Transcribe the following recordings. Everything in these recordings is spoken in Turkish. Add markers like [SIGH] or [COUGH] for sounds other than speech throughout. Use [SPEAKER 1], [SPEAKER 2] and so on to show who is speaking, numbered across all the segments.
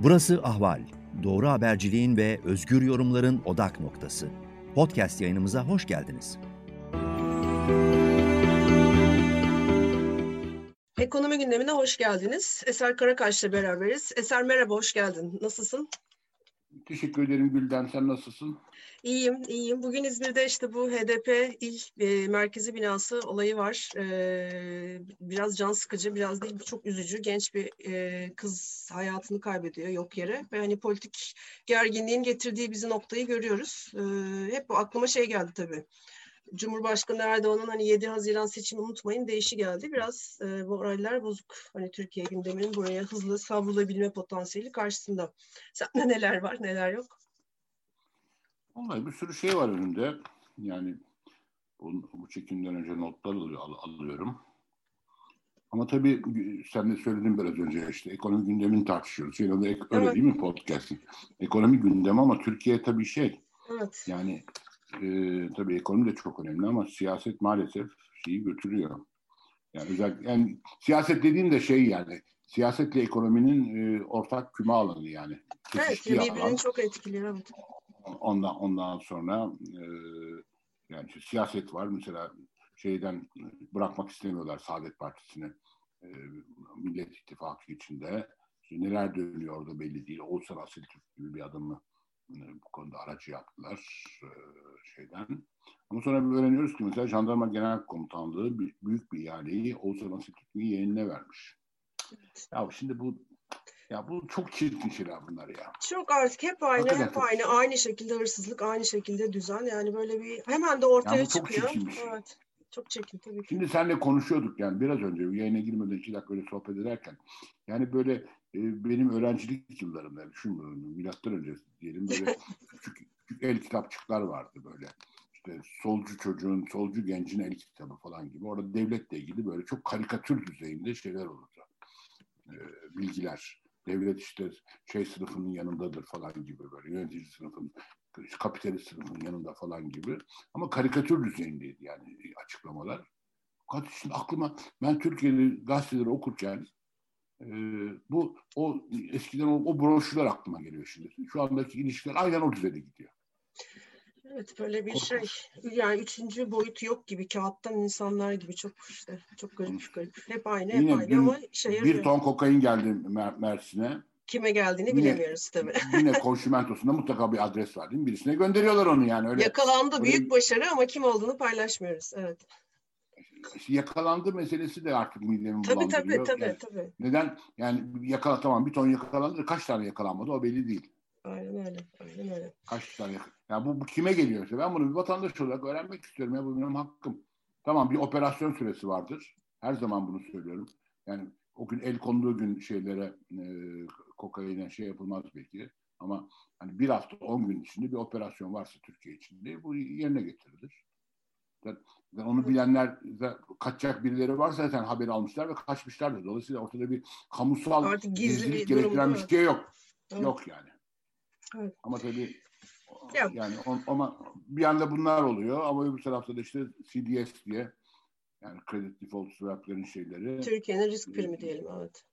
[SPEAKER 1] Burası Ahval. Doğru haberciliğin ve özgür yorumların odak noktası. Podcast yayınımıza hoş geldiniz.
[SPEAKER 2] Ekonomi gündemine hoş geldiniz. Eser Karakaş'la beraberiz. Eser merhaba, hoş geldin. Nasılsın?
[SPEAKER 3] Teşekkür ederim Gülden. Sen nasılsın?
[SPEAKER 2] İyiyim, iyiyim. Bugün İzmir'de işte bu HDP il e, merkezi binası olayı var. E, biraz can sıkıcı, biraz değil çok üzücü. Genç bir e, kız hayatını kaybediyor yok yere. Ve hani politik gerginliğin getirdiği bizi noktayı görüyoruz. E, hep bu aklıma şey geldi tabii. Cumhurbaşkanı Erdoğan'ın hani 7 Haziran seçimi unutmayın değişi geldi. Biraz e, moraller bozuk. Hani Türkiye gündeminin buraya hızlı savrulabilme potansiyeli karşısında. Sende neler var neler yok?
[SPEAKER 3] Vallahi bir sürü şey var önümde. Yani bu, bu çekimden önce notlar al, alıyorum. Ama tabii sen de söyledin biraz önce işte ekonomi gündemini tartışıyoruz. Şey, öyle, öyle evet. değil mi podcast'in? Ekonomi gündemi ama Türkiye tabii şey. Evet. Yani e, tabii ekonomi de çok önemli ama siyaset maalesef şeyi götürüyor. Yani özel yani siyaset dediğim de şey yani siyasetle ekonominin e, ortak küme alanı yani.
[SPEAKER 2] Evet, birbirini alan. çok etkiliyor. Evet.
[SPEAKER 3] Ondan ondan sonra e, yani işte siyaset var mesela şeyden bırakmak istemiyorlar Saadet Partisi'ni e, Millet İttifakı içinde. İşte neler dönüyor orada belli değil. Oğuzhan Asiltürk gibi bir adamı bu konuda aracı yaptılar e, şeyden. Ama sonra öğreniyoruz ki mesela Jandarma Genel Komutanlığı büyük bir ihaleyi Oğuzhan Asiltürk'ün yeğenine vermiş. Evet. Ya şimdi bu ya bu çok çirkin şeyler bunlar ya.
[SPEAKER 2] Çok artık hep aynı, Hakikaten hep aynı. Aynı şekilde hırsızlık, aynı şekilde düzen. Yani böyle bir hemen de ortaya yani çok çıkıyor. Çirkinmiş. Evet. Çok çirkin tabii ki.
[SPEAKER 3] Şimdi senle konuşuyorduk yani biraz önce yayına girmeden iki dakika öyle sohbet ederken. Yani böyle benim öğrencilik yıllarımda düşünmüyorum. Milattan önce diyelim böyle [LAUGHS] küçük, küçük el kitapçıklar vardı böyle. İşte solcu çocuğun, solcu gencin el kitabı falan gibi. Orada devletle ilgili böyle çok karikatür düzeyinde şeyler olurdu. E, bilgiler devlet işte şey sınıfının yanındadır falan gibi böyle yönetici sınıfın kapitalist sınıfın yanında falan gibi ama karikatür düzeyindeydi yani açıklamalar. Fakat şimdi aklıma ben Türkiye'de gazeteleri okurken e, bu o eskiden o, o broşürler aklıma geliyor şimdi. Şu andaki ilişkiler aynen o düzeyde gidiyor.
[SPEAKER 2] Evet böyle bir şey yani üçüncü boyut yok gibi kağıttan insanlar gibi çok işte çok garip garip. Hep aynı hep Yine aynı dün, ama şey
[SPEAKER 3] yarıyor. Bir ton kokain geldi Mer Mersin'e.
[SPEAKER 2] Kime geldiğini yine, bilemiyoruz tabii. [LAUGHS]
[SPEAKER 3] Yine konşimentosunda mutlaka bir adres var değil mi? Birisine gönderiyorlar onu yani. Öyle,
[SPEAKER 2] Yakalandı öyle, büyük başarı ama kim olduğunu paylaşmıyoruz. Evet.
[SPEAKER 3] Yakalandı meselesi de artık midemi
[SPEAKER 2] tabii,
[SPEAKER 3] bulandırıyor.
[SPEAKER 2] Tabii tabii yani, tabii.
[SPEAKER 3] Neden? Yani yakala tamam bir ton yakalandı kaç tane yakalanmadı o belli değil.
[SPEAKER 2] Aynen öyle. Aynen öyle.
[SPEAKER 3] Kaç tane Ya bu, bu kime geliyor işte? Ben bunu bir vatandaş olarak öğrenmek istiyorum. Ya bu benim hakkım. Tamam bir operasyon süresi vardır. Her zaman bunu söylüyorum. Yani o gün el konduğu gün şeylere e, kokaine şey yapılmaz belki. Ama hani bir hafta on gün içinde bir operasyon varsa Türkiye içinde bu yerine getirilir. Onu bilenler kaçacak birileri varsa zaten haber almışlar ve kaçmışlardır. Dolayısıyla ortada bir kamusal Artık gizli bir gerektiren bir şey yok. Evet. Yok yani. Evet. Ama tabii ya. yani on, ama bir yanda bunlar oluyor ama öbür tarafta da işte CDS diye yani kredi default swap'ların şeyleri.
[SPEAKER 2] Türkiye'nin risk primi e, diyelim evet.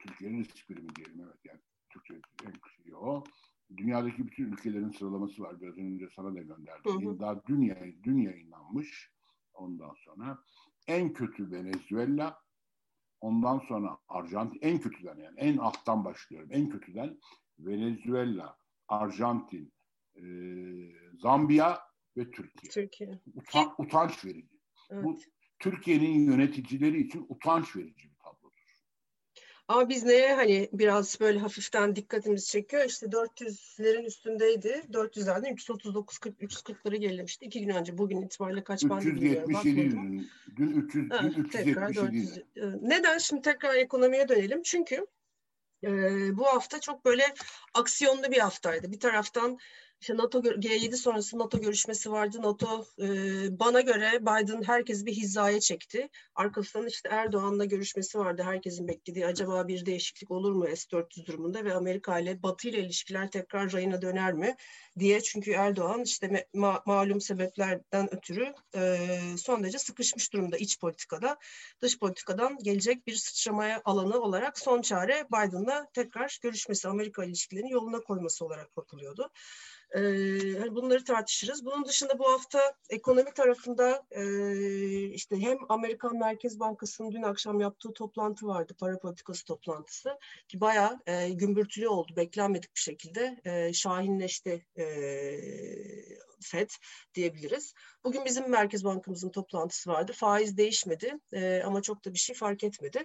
[SPEAKER 3] Türkiye'nin risk primi diyelim evet yani Türkçe en şeyi o. Dünyadaki bütün ülkelerin sıralaması var. Biraz önce sana da gönderdim. Hı hı. Daha dünya, dün yayınlanmış. Ondan sonra en kötü Venezuela, ondan sonra Arjantin en kötüden yani en alttan başlıyorum. En kötüden Venezuela, Arjantin, e, Zambiya ve Türkiye.
[SPEAKER 2] Türkiye.
[SPEAKER 3] Utan, utanç verici. Evet. Bu Türkiye'nin yöneticileri için utanç verici.
[SPEAKER 2] Ama biz neye hani biraz böyle hafiften dikkatimiz çekiyor. İşte 400'lerin üstündeydi. 400'lerden 339 40 340'ları gerilemişti. İki gün önce bugün itibariyle kaç bandı
[SPEAKER 3] 377 dün 300 ha, dün 377.
[SPEAKER 2] Neden şimdi tekrar ekonomiye dönelim? Çünkü e, bu hafta çok böyle aksiyonlu bir haftaydı. Bir taraftan işte NATO G7 sonrası NATO görüşmesi vardı. NATO e, bana göre Biden herkes bir hizaya çekti. Arkasından işte Erdoğan'la görüşmesi vardı. Herkesin beklediği acaba bir değişiklik olur mu S-400 durumunda ve Amerika ile Batı ile ilişkiler tekrar rayına döner mi diye. Çünkü Erdoğan işte ma malum sebeplerden ötürü e, son derece sıkışmış durumda iç politikada. Dış politikadan gelecek bir sıçramaya alanı olarak son çare Biden'la tekrar görüşmesi, Amerika ilişkilerini yoluna koyması olarak bakılıyordu. Hani bunları tartışırız. Bunun dışında bu hafta ekonomi tarafında e, işte hem Amerikan Merkez Bankası'nın dün akşam yaptığı toplantı vardı, para politikası toplantısı ki bayağı e, gümbürtülü oldu, beklenmedik bir şekilde e, şahinleşti e, FED diyebiliriz. Bugün bizim Merkez Bankamızın toplantısı vardı. Faiz değişmedi e, ama çok da bir şey fark etmedi.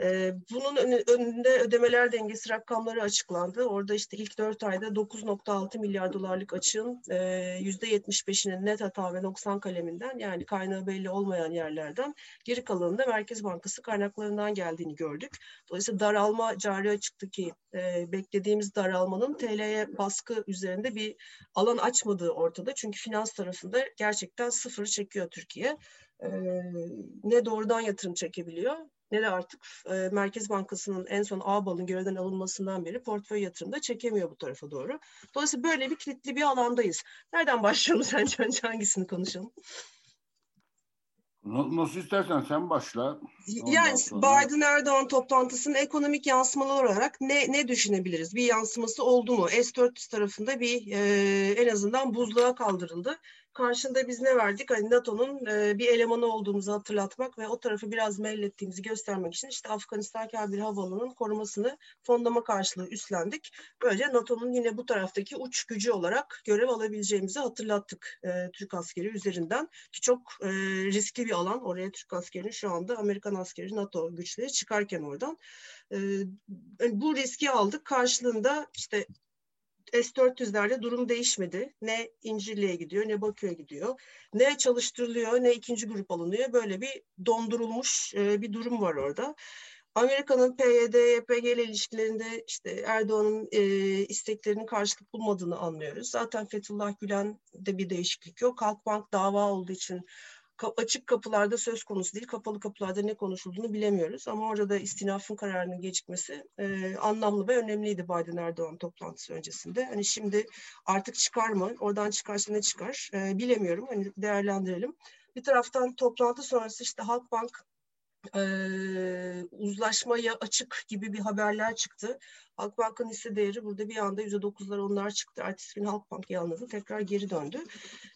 [SPEAKER 2] E, bunun önünde ödemeler dengesi rakamları açıklandı. Orada işte ilk 4 ayda 9.6 milyar dolarlık açığın e, %75'inin net hata ve noksan kaleminden yani kaynağı belli olmayan yerlerden geri kalanında Merkez Bankası kaynaklarından geldiğini gördük. Dolayısıyla daralma cari açıktaki e, beklediğimiz daralmanın TL'ye baskı üzerinde bir alan açmadığı ortada. Çünkü finans tarafında gerçekten sıfır çekiyor Türkiye. E, ne doğrudan yatırım çekebiliyor ne de artık e, Merkez Bankası'nın en son A-Bal'ın görevden alınmasından beri portföy yatırımda çekemiyor bu tarafa doğru. Dolayısıyla böyle bir kilitli bir alandayız. Nereden başlayalım [LAUGHS] sence? Önce hangisini konuşalım?
[SPEAKER 3] Nasıl istersen sen başla.
[SPEAKER 2] yani sonra... Biden-Erdoğan toplantısının ekonomik yansımalar olarak ne ne düşünebiliriz? Bir yansıması oldu mu? S-400 tarafında bir e, en azından buzluğa kaldırıldı karşında biz ne verdik? Hani NATO'nun e, bir elemanı olduğumuzu hatırlatmak ve o tarafı biraz meylettiğimizi göstermek için işte Afganistan Kabil Havaalanı'nın korumasını fonlama karşılığı üstlendik. Böylece NATO'nun yine bu taraftaki uç gücü olarak görev alabileceğimizi hatırlattık e, Türk askeri üzerinden. Ki çok e, riskli bir alan. Oraya Türk askerinin şu anda Amerikan askeri NATO güçleri çıkarken oradan. E, bu riski aldık. Karşılığında işte S-400'lerde durum değişmedi. Ne İncirli'ye gidiyor, ne Bakü'ye gidiyor. Ne çalıştırılıyor, ne ikinci grup alınıyor. Böyle bir dondurulmuş e, bir durum var orada. Amerika'nın PYD, YPG ile ilişkilerinde işte Erdoğan'ın e, isteklerinin karşılık bulmadığını anlıyoruz. Zaten Fethullah Gülen'de bir değişiklik yok. Halkbank dava olduğu için açık kapılarda söz konusu değil, kapalı kapılarda ne konuşulduğunu bilemiyoruz. Ama orada da istinafın kararının gecikmesi e, anlamlı ve önemliydi Biden-Erdoğan toplantısı öncesinde. Hani şimdi artık çıkar mı, oradan çıkarsa ne çıkar e, bilemiyorum. Hani değerlendirelim. Bir taraftan toplantı sonrası işte Halkbank e, uzlaşmaya açık gibi bir haberler çıktı. Halkbank'ın hisse değeri burada bir anda %9'lar onlar çıktı. Ertesi gün Halkbank yanladı. Tekrar geri döndü.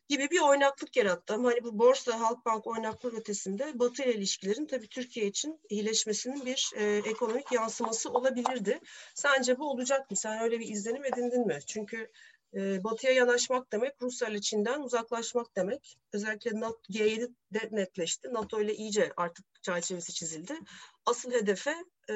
[SPEAKER 2] Gibi bir oynaklık yarattı. Ama hani bu borsa Halkbank oynaklık ötesinde Batı ile ilişkilerin tabii Türkiye için iyileşmesinin bir e, ekonomik yansıması olabilirdi. Sence bu olacak mı? Sen öyle bir izlenim edindin mi? Çünkü e, batıya yanaşmak demek Rusya ile Çin'den uzaklaşmak demek. Özellikle NATO, G7 de netleşti. NATO ile iyice artık çerçevesi çizildi. Asıl hedefe e,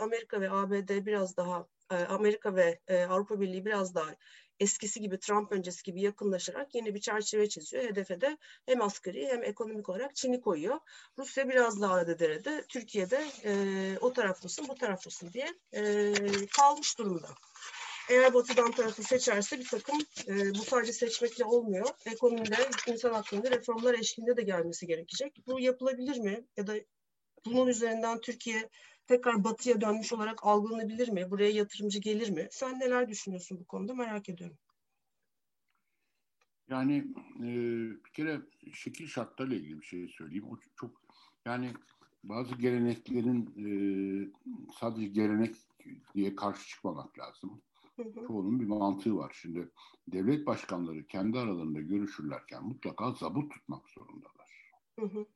[SPEAKER 2] Amerika ve ABD biraz daha e, Amerika ve e, Avrupa Birliği biraz daha eskisi gibi Trump öncesi gibi yakınlaşarak yeni bir çerçeve çiziyor. Hedefe de hem askeri hem ekonomik olarak Çin'i koyuyor. Rusya biraz daha arada derede. Türkiye'de e, o taraf mısın bu taraf mısın diye e, kalmış durumda. Eğer Batı'dan tarafı seçerse bir takım e, bu sadece seçmekle olmuyor. Ekonomide, insan haklarında reformlar eşliğinde de gelmesi gerekecek. Bu yapılabilir mi? Ya da bunun üzerinden Türkiye tekrar batıya dönmüş olarak algılanabilir mi? Buraya yatırımcı gelir mi? Sen neler düşünüyorsun bu konuda merak ediyorum.
[SPEAKER 3] Yani e, bir kere şekil şartlarla ilgili bir şey söyleyeyim. O çok yani bazı geleneklerin e, sadece gelenek diye karşı çıkmamak lazım. Çoğunun bir mantığı var. Şimdi devlet başkanları kendi aralarında görüşürlerken mutlaka zabıt tutmak zorundalar. Hı hı.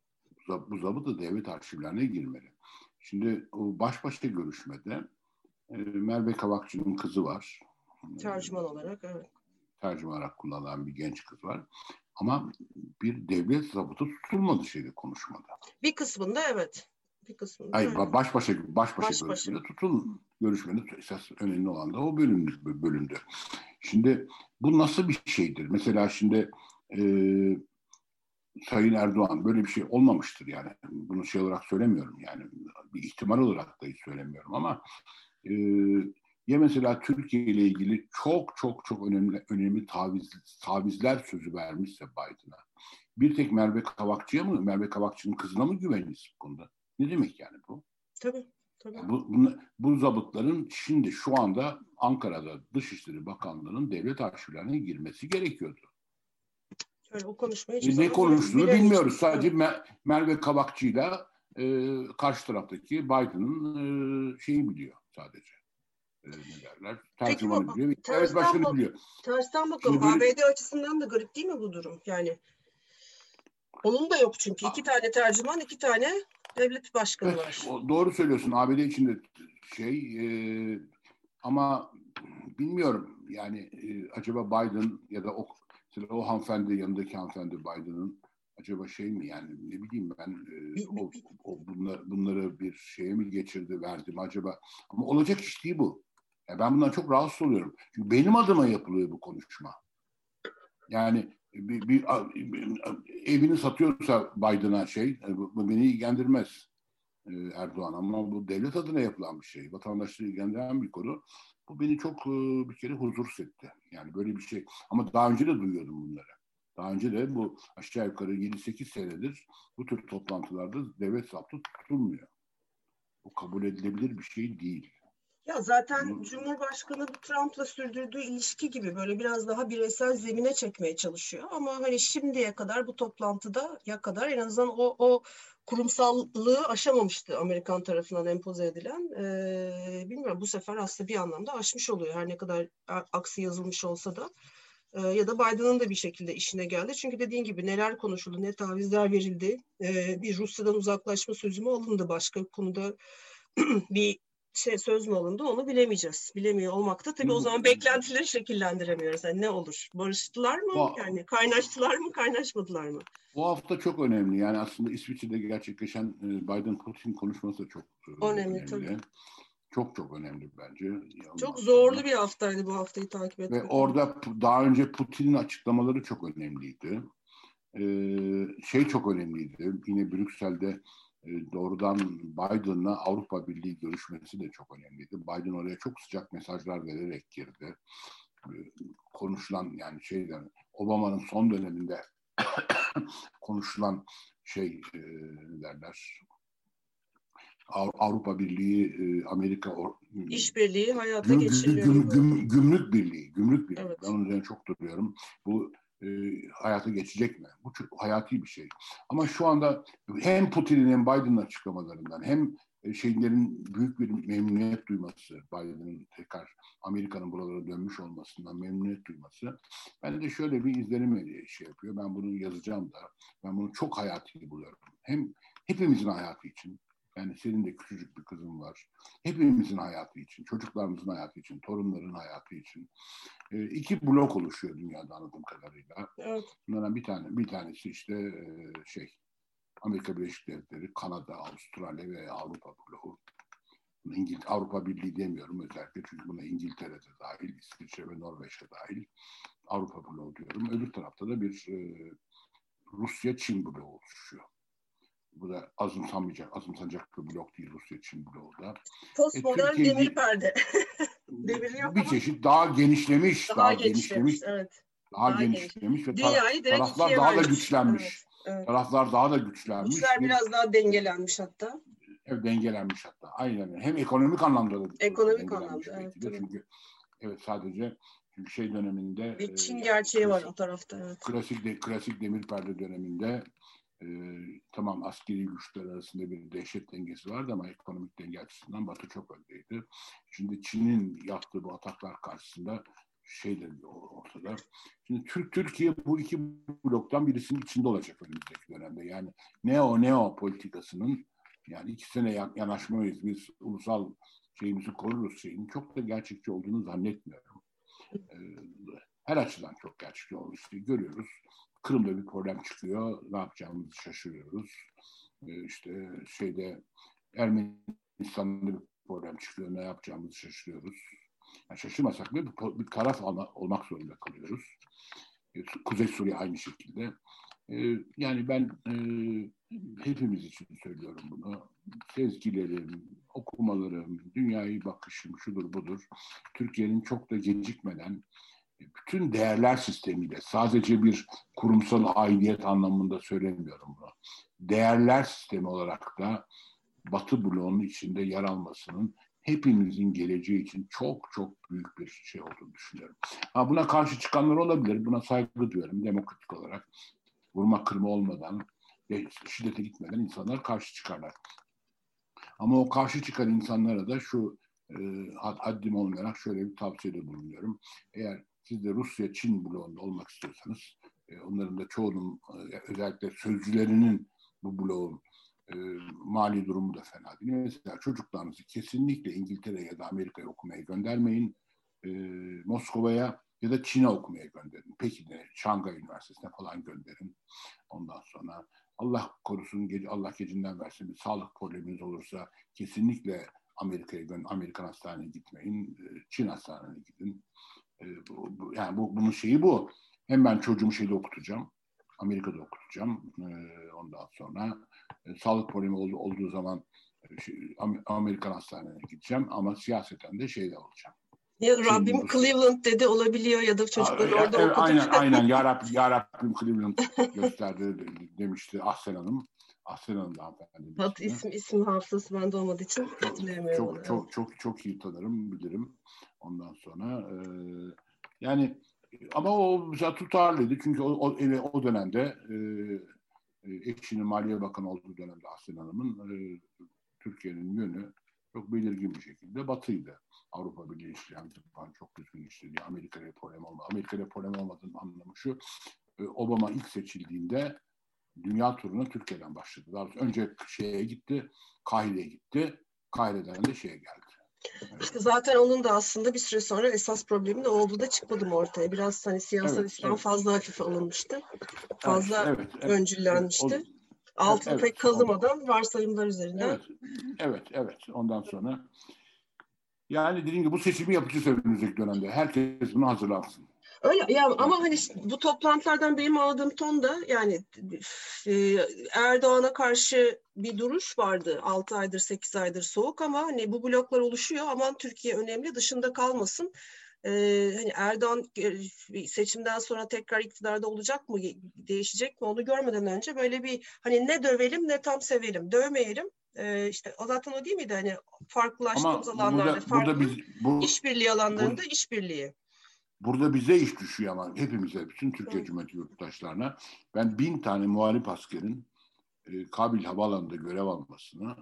[SPEAKER 3] Bu zabıt da devlet arşivlerine girmeli. Şimdi o baş başa görüşmede e, Merve Kavakçı'nın kızı var.
[SPEAKER 2] Tercüman olarak evet.
[SPEAKER 3] Tercüman olarak kullanılan bir genç kız var. Ama bir devlet zabıtı tutulmadı şeyde konuşmada.
[SPEAKER 2] Bir kısmında evet. Bir kısmında.
[SPEAKER 3] Hayır, baş başa baş başa baş görüşmede başa. görüşmede esas önemli olan da o bölümdü, bölümdü. Şimdi bu nasıl bir şeydir? Mesela şimdi e, Sayın Erdoğan böyle bir şey olmamıştır yani. Bunu şey olarak söylemiyorum yani. Bir ihtimal olarak da hiç söylemiyorum ama e, ya mesela Türkiye ile ilgili çok çok çok önemli önemli taviz, tavizler sözü vermişse Biden'a bir tek Merve Kavakçı'ya mı, Merve Kavakçı'nın kızına mı güveniniz bu konuda? Ne demek yani bu?
[SPEAKER 2] Tabii. Tabii.
[SPEAKER 3] Bu, bu, bu zabıtların şimdi şu anda Ankara'da Dışişleri Bakanlığı'nın devlet arşivlerine girmesi gerekiyordu.
[SPEAKER 2] Öyle o konuşmayı
[SPEAKER 3] E, ne konuştuğunu bilmiyoruz. Sadece Mer Merve Kavakçı'yla e, karşı taraftaki Biden'ın e, şeyi biliyor sadece. E, ne derler? Tercümanı
[SPEAKER 2] bu,
[SPEAKER 3] biliyor. Evet başkanı
[SPEAKER 2] bak,
[SPEAKER 3] biliyor.
[SPEAKER 2] Tersten bakalım. Böyle... ABD açısından da garip değil mi bu durum? Yani onun da yok çünkü. iki tane tercüman, iki tane devlet başkanı var.
[SPEAKER 3] Doğru söylüyorsun. ABD içinde şey e, ama bilmiyorum yani e, acaba Biden ya da o o hanımefendi yanındaki hanımefendi Biden'ın acaba şey mi yani ne bileyim ben e, o, o bunlar, bunları bir şeye mi geçirdi verdi mi acaba ama olacak iş değil bu. Yani ben bundan çok rahatsız oluyorum. Çünkü benim adıma yapılıyor bu konuşma. Yani bir, bir, bir evini satıyorsa Biden'a şey bu beni ilgilendirmez Erdoğan ama bu devlet adına yapılan bir şey. Vatandaşlığı ilgilendiren bir konu. Bu beni çok bir kere huzursuz etti. Yani böyle bir şey. Ama daha önce de duyuyordum bunları. Daha önce de bu aşağı yukarı 7-8 senedir bu tür toplantılarda devlet zaptı tutulmuyor. Bu kabul edilebilir bir şey değil.
[SPEAKER 2] Ya zaten Cumhurbaşkanı Trump'la sürdürdüğü ilişki gibi böyle biraz daha bireysel zemine çekmeye çalışıyor. Ama hani şimdiye kadar bu toplantıda ya kadar en azından o, o kurumsallığı aşamamıştı Amerikan tarafından empoze edilen. Ee, bilmiyorum bu sefer aslında bir anlamda aşmış oluyor her ne kadar aksi yazılmış olsa da. Ee, ya da Biden'ın da bir şekilde işine geldi. Çünkü dediğin gibi neler konuşuldu, ne tavizler verildi. Ee, bir Rusya'dan uzaklaşma sözü mü alındı başka konuda [CLEARS THROAT] bir şey söz mü alındı onu bilemeyeceğiz. Bilemiyor olmakta. Tabii o zaman beklentileri şekillendiremiyoruz. Yani ne olur? Barıştılar mı? Bu, yani kaynaştılar mı? Kaynaşmadılar mı?
[SPEAKER 3] Bu hafta çok önemli. Yani aslında İsviçre'de gerçekleşen e, Biden-Putin konuşması da çok önemli. önemli. Tabii. Çok çok önemli bence.
[SPEAKER 2] Çok zorlu bir haftaydı bu haftayı takip etmek.
[SPEAKER 3] Ve orada daha önce Putin'in açıklamaları çok önemliydi. Ee, şey çok önemliydi. Yine Brüksel'de doğrudan Biden'la Avrupa Birliği görüşmesi de çok önemliydi. Biden oraya çok sıcak mesajlar vererek girdi. E, konuşulan yani şeyden Obama'nın son döneminde [COUGHS] konuşulan şey e, derler Avrupa Birliği, Amerika
[SPEAKER 2] işbirliği hayata geçiriyor.
[SPEAKER 3] Güm, güm, gümrük Birliği, gümrük Birliği. Evet. Ben onun üzerine çok duruyorum. Bu e, hayata geçecek mi? Bu çok hayati bir şey. Ama şu anda hem Putin'in hem Biden'ın açıklamalarından hem e, şeylerin büyük bir memnuniyet duyması, Biden'ın tekrar Amerika'nın buralara dönmüş olmasından memnuniyet duyması. Ben de şöyle bir izlenim şey yapıyor. Ben bunu yazacağım da. Ben bunu çok hayati buluyorum. Hem hepimizin hayatı için, yani senin de küçücük bir kızın var. Hepimizin hayatı için, çocuklarımızın hayatı için, torunların hayatı için. E, iki blok oluşuyor dünyada anladığım kadarıyla.
[SPEAKER 2] Evet.
[SPEAKER 3] Bunlardan bir tane, bir tanesi işte e, şey Amerika Birleşik Devletleri, Kanada, Avustralya ve Avrupa bloğu. İngiliz Avrupa Birliği demiyorum özellikle çünkü buna İngiltere de dahil, İsviçre ve Norveç de dahil. Avrupa bloğu diyorum. Öbür tarafta da bir e, Rusya-Çin bloğu oluşuyor. Bu da azımsanmayacak, azımsanacak bir blok değil Rusya Çin bloğu da.
[SPEAKER 2] Postmodern e, demir perde. [LAUGHS]
[SPEAKER 3] Bir ama. çeşit daha genişlemiş,
[SPEAKER 2] daha, daha genişlemiş, genişlemiş
[SPEAKER 3] evet. Daha, daha genişlemiş ve Dünyayı taraflar daha vermiş. da güçlenmiş. Evet, evet. Taraflar daha da güçlenmiş.
[SPEAKER 2] Güçler biraz daha dengelenmiş hatta.
[SPEAKER 3] Evet, dengelenmiş hatta. Aynen. Hem ekonomik anlamda da
[SPEAKER 2] ekonomik anlamda evet,
[SPEAKER 3] çünkü evet sadece çünkü şey döneminde
[SPEAKER 2] bir Çin e, gerçeği klasik, var o tarafta evet.
[SPEAKER 3] Klasik de, klasik demir perde döneminde e, tamam askeri güçler arasında bir dehşet dengesi vardı ama ekonomik denge açısından Batı çok öndeydi. Şimdi Çin'in yaptığı bu ataklar karşısında şey de ortada. Şimdi Türk Türkiye bu iki bloktan birisinin içinde olacak önümüzdeki dönemde. Yani neo neo politikasının yani iki sene yanaşmayız biz ulusal şeyimizi koruruz şeyin çok da gerçekçi olduğunu zannetmiyorum. Ee, her açıdan çok gerçekçi işte görüyoruz. Kırım'da bir problem çıkıyor. Ne yapacağımızı şaşırıyoruz. Ee, işte şeyde Ermenistan'da bir problem çıkıyor. Ne yapacağımızı şaşırıyoruz. Yani şaşırmasak bile bir, bir taraf olmak zorunda kalıyoruz. Ee, Kuzey Suriye aynı şekilde. Ee, yani ben e, hepimiz için söylüyorum bunu. Sezgilerim, okumalarım, dünyayı bakışım şudur budur. Türkiye'nin çok da gecikmeden bütün değerler sistemiyle sadece bir kurumsal aidiyet anlamında söylemiyorum bunu. Değerler sistemi olarak da Batı bloğunun içinde yer almasının hepimizin geleceği için çok çok büyük bir şey olduğunu düşünüyorum. Ha, buna karşı çıkanlar olabilir. Buna saygı duyuyorum demokratik olarak. Vurma kırma olmadan ve şiddete gitmeden insanlar karşı çıkarlar. Ama o karşı çıkan insanlara da şu e, haddim olmayarak şöyle bir tavsiyede bulunuyorum. Eğer siz de Rusya-Çin bloğunda olmak istiyorsanız e, onların da çoğunun e, özellikle sözcülerinin bu bloğun e, mali durumu da fena değil. Mesela çocuklarınızı kesinlikle İngiltere ya da Amerika'ya okumaya göndermeyin. E, Moskova'ya ya da Çin'e okumaya gönderin. Pekin'e, Şangay Üniversitesi'ne falan gönderin. Ondan sonra Allah korusun, Allah gecinden versin bir sağlık probleminiz olursa kesinlikle Amerika'ya Amerikan hastaneye gitmeyin. E, Çin hastaneye gidin. E, yani bu, bunun şeyi bu. Hem ben çocuğumu şeyde okutacağım. Amerika'da okutacağım. E, ondan sonra e, sağlık problemi ol, olduğu zaman şey, Amerikan hastanelerine gideceğim ama siyaseten de şeyde olacağım.
[SPEAKER 2] Ya Rabbim Şimdi, Cleveland dedi olabiliyor ya da çocuklar orada
[SPEAKER 3] evet, Aynen aynen ya, [LAUGHS] Rab, ya Rabbim Cleveland gösterdi demişti Ahsen Hanım. Ahsen Hanım da hanımefendi.
[SPEAKER 2] Hat isim isim hafızası bende olmadığı için hatırlayamıyorum.
[SPEAKER 3] Çok, çok, çok, çok iyi tanırım, bilirim. Ondan sonra e, yani ama o bize tutarlıydı çünkü o, o, o dönemde e, eşinin Maliye Bakanı olduğu dönemde Ahsen Hanım'ın e, Türkiye'nin yönü çok belirgin bir şekilde batıydı. Avrupa Birliği işleyen falan çok düzgün işledi. Amerika ile problem olmadı. Amerika ile problem olmadığının anlamı şu. E, Obama ilk seçildiğinde dünya turuna Türkiye'den başladı. Daha önce şeye gitti, Kahire'ye gitti. Kahire'den de şeye geldi.
[SPEAKER 2] İşte zaten onun da aslında bir süre sonra esas problemi de olduğu da çıkmadı mı ortaya? Biraz hani siyasal evet, İslam evet. fazla hafife alınmıştı. Fazla evet, evet, öncüllenmişti. Evet, Altına evet, pek kazımadan ondan, varsayımlar üzerinden.
[SPEAKER 3] Evet, evet, evet. Ondan sonra yani dediğim gibi bu seçimi yapacağız önümüzdeki dönemde. Herkes bunu hazırlansın.
[SPEAKER 2] Öyle ya ama hani bu toplantılardan benim aldığım ton da yani e, Erdoğan'a karşı bir duruş vardı. 6 aydır 8 aydır soğuk ama hani bu bloklar oluşuyor. Aman Türkiye önemli dışında kalmasın. Ee, hani Erdoğan e, seçimden sonra tekrar iktidarda olacak mı, değişecek mi onu görmeden önce böyle bir hani ne dövelim ne tam sevelim, dövmeyelim. Ee, işte o zaten o değil miydi hani farklılaştığımız Ama alanlarda burada, farklı burada biz, bu, işbirliği alanlarında bu, işbirliği.
[SPEAKER 3] Burada bize iş düşüyor ama hepimize, bütün Türkiye evet. Cumhuriyeti yurttaşlarına. Ben bin tane muhalif askerin e, Kabil Havaalanı'nda görev almasını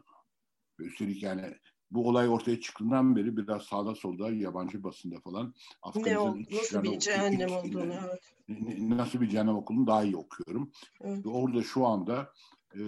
[SPEAKER 3] üstelik yani bu olay ortaya çıktığından beri biraz sağda solda yabancı basında falan
[SPEAKER 2] ne oldu, nasıl bir cehennem olduğunu evet.
[SPEAKER 3] Nasıl bir cehennem okulunu daha iyi okuyorum. Evet. Ve orada şu anda e,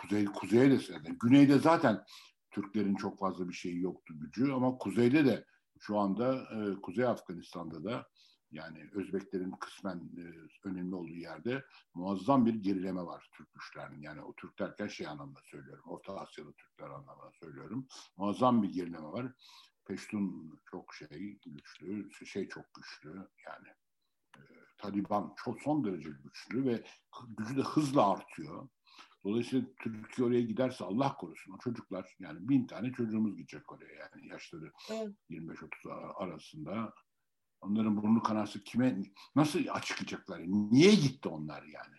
[SPEAKER 3] kuzey kuzeye de yani güneyde zaten Türklerin çok fazla bir şeyi yoktu gücü ama kuzeyde de şu anda e, Kuzey Afganistan'da da yani Özbeklerin kısmen e, önemli olduğu yerde muazzam bir gerileme var Türk güçlerinin. Yani o Türk derken şey anlamda söylüyorum. Orta Asya'da Türkler anlamında söylüyorum. Muazzam bir gerileme var. Peştun çok şey güçlü, şey çok güçlü yani. E, Taliban çok son derece güçlü ve gücü de hızla artıyor. Dolayısıyla Türkiye oraya giderse Allah korusun o çocuklar yani bin tane çocuğumuz gidecek oraya yani yaşları evet. 25-30 arasında. Onların burnu kanası kime nasıl açıklayacaklar? Niye gitti onlar yani?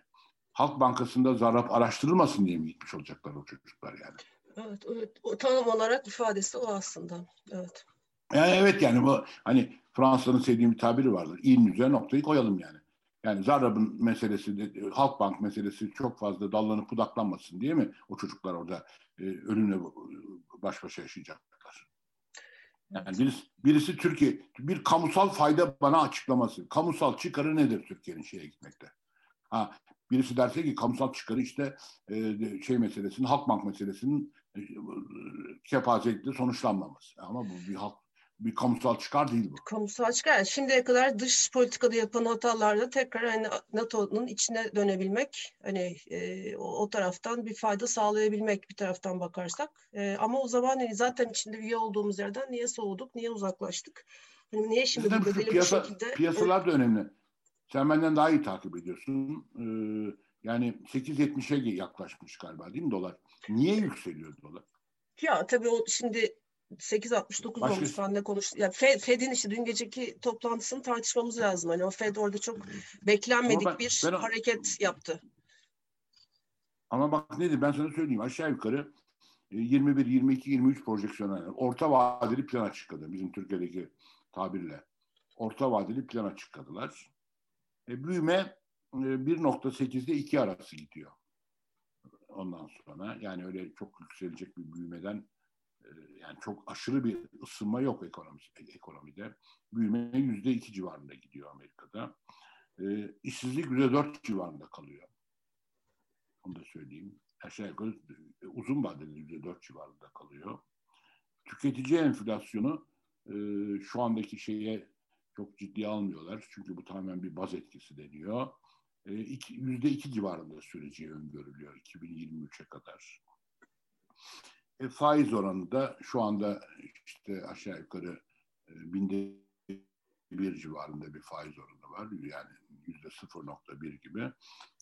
[SPEAKER 3] Halk Bankası'nda zarap araştırılmasın diye mi gitmiş olacaklar o çocuklar yani?
[SPEAKER 2] Evet. O tanım olarak ifadesi o aslında. Evet.
[SPEAKER 3] Yani evet yani bu hani Fransa'nın sevdiği bir tabiri vardır. İğnin üzerine noktayı koyalım yani. Yani Zarrab'ın meselesi, Halkbank meselesi çok fazla dallanıp budaklanmasın diye mi o çocuklar orada e, ölümle baş başa yaşayacaklar? Yani birisi, birisi Türkiye, bir kamusal fayda bana açıklaması. Kamusal çıkarı nedir Türkiye'nin şeye gitmekte? Ha, birisi derse ki kamusal çıkarı işte e, şey meselesinin, Halkbank meselesinin e, kepazelikle sonuçlanmaması. Ama bu bir halk bir kamusal çıkar değil bu.
[SPEAKER 2] Kamusal çıkar. Şimdiye kadar dış politikada yapılan hatalarda tekrar hani NATO'nun içine dönebilmek, hani e, o, o taraftan bir fayda sağlayabilmek bir taraftan bakarsak. E, ama o zaman hani zaten içinde üye olduğumuz yerden niye soğuduk, niye uzaklaştık? Hani niye şimdi bu bedeli piyasa, bu şekilde?
[SPEAKER 3] Piyasalar da önemli. Sen benden daha iyi takip ediyorsun. Ee, yani 8.70'e yaklaşmış galiba değil mi dolar? Niye yükseliyor dolar?
[SPEAKER 2] Ya tabii o şimdi 8.69
[SPEAKER 3] Başka-
[SPEAKER 2] olmuş seninle konuştuk. Ya Fed, Fed'in işte dün geceki toplantısını tartışmamız lazım. Hani o Fed orada çok beklenmedik
[SPEAKER 3] ben-
[SPEAKER 2] bir
[SPEAKER 3] ben
[SPEAKER 2] hareket yaptı.
[SPEAKER 3] Ama bak nedir ben sana söyleyeyim aşağı yukarı e, 21, 22, 23 projeksiyonel orta vadeli plan açıkladı bizim Türkiye'deki tabirle. Orta vadeli plan açıkladılar. E, büyüme e, 1.8'de 2 arası gidiyor. Ondan sonra yani öyle çok yükselecek bir büyümeden e, yani çok aşırı bir ısınma yok ekonomi, ekonomide. Büyüme yüzde iki civarında gidiyor Amerika'da. E, işsizlik yüzde dört civarında kalıyor. Onu da söyleyeyim. Aşağı yukarı e, uzun vadeli yüzde dört civarında kalıyor. Tüketici enflasyonu e, şu andaki şeye çok ciddiye almıyorlar. Çünkü bu tamamen bir baz etkisi deniyor. E, Yüzde iki civarında süreci öngörülüyor 2023'e kadar. E, faiz oranı da şu anda işte aşağı yukarı e, binde bir civarında bir faiz oranı var. Yani yüzde 0.1 gibi.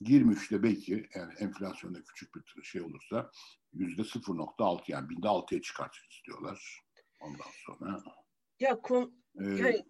[SPEAKER 3] 23'te belki yani enflasyonda küçük bir şey olursa yüzde 0.6 yani binde 6'ya çıkartmak istiyorlar. Ondan sonra
[SPEAKER 2] Ya kon,
[SPEAKER 3] e,
[SPEAKER 2] yani